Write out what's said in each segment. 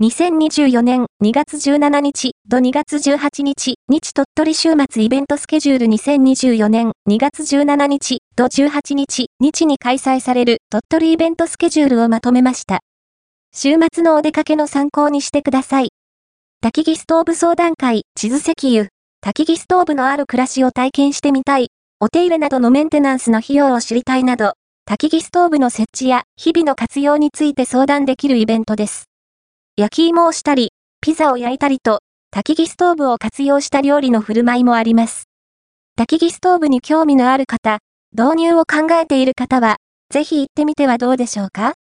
2024年2月17日と2月18日、日鳥取週末イベントスケジュール2024年2月17日と18日、日に開催される鳥取イベントスケジュールをまとめました。週末のお出かけの参考にしてください。焚き木ストーブ相談会、地図石油、焚き木ストーブのある暮らしを体験してみたい、お手入れなどのメンテナンスの費用を知りたいなど、焚き木ストーブの設置や日々の活用について相談できるイベントです。焼き芋をしたり、ピザを焼いたりと、焚き木ストーブを活用した料理の振る舞いもあります。焚き木ストーブに興味のある方、導入を考えている方は、ぜひ行ってみてはどうでしょうか？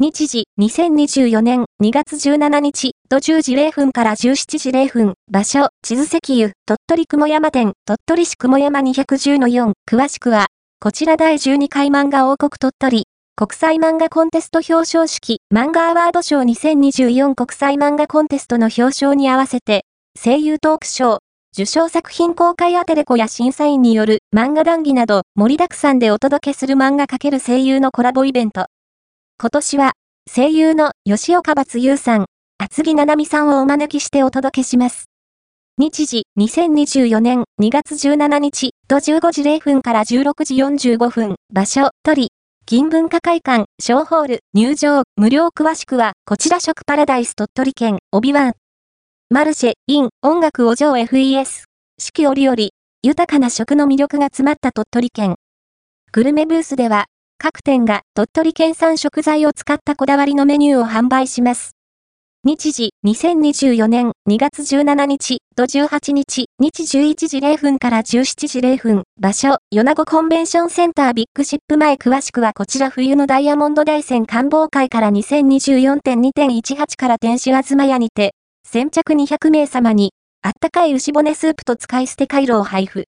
日時、2024年2月17日、土10時0分から17時0分、場所、地図石油、鳥取雲山店、鳥取市雲山210-4、詳しくは、こちら第12回漫画王国鳥取、国際漫画コンテスト表彰式、漫画アワード賞2024国際漫画コンテストの表彰に合わせて、声優トークショー、受賞作品公開アテレコや審査員による漫画談義など盛りだくさんでお届けする漫画×声優のコラボイベント。今年は、声優の吉岡松優さん、厚木七海さんをお招きしてお届けします。日時、2024年2月17日、と15時0分から16時45分、場所、鳥、金文化会館、小ホール、入場、無料詳しくは、こちら食パラダイス鳥取県、帯湾。マルシェ、イン、音楽お嬢 FES。四季折々、豊かな食の魅力が詰まった鳥取県。グルメブースでは、各店が鳥取県産食材を使ったこだわりのメニューを販売します。日時、2024年2月17日と18日、日11時0分から17時0分、場所、米子コンベンションセンタービッグシップ前詳しくはこちら冬のダイヤモンド大戦官房会から2024.2.18から天使あずま屋にて、先着200名様に、あったかい牛骨スープと使い捨て回路を配布。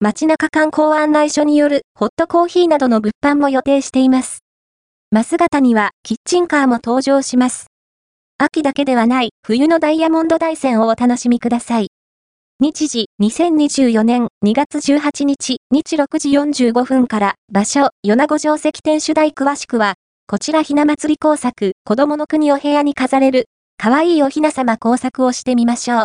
街中観光案内所によるホットコーヒーなどの物販も予定しています。マス型にはキッチンカーも登場します。秋だけではない冬のダイヤモンド大戦をお楽しみください。日時、2024年2月18日、日6時45分から、場所、米子城石天主台詳しくは、こちらひな祭り工作、子供の国お部屋に飾れる、かわいいおひな様工作をしてみましょう。